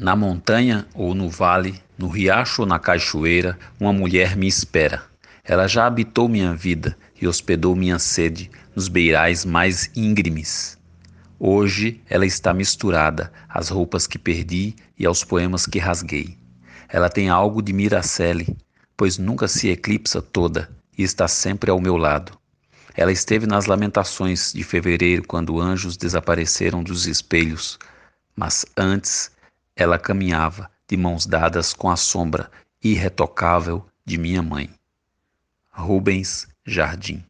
Na montanha ou no vale, no riacho ou na cachoeira, uma mulher me espera. Ela já habitou minha vida e hospedou minha sede nos beirais mais íngremes. Hoje ela está misturada às roupas que perdi e aos poemas que rasguei. Ela tem algo de Miracele, pois nunca se eclipsa toda e está sempre ao meu lado. Ela esteve nas lamentações de fevereiro quando anjos desapareceram dos espelhos, mas antes ela caminhava de mãos dadas com a sombra irretocável de minha mãe. Rubens Jardim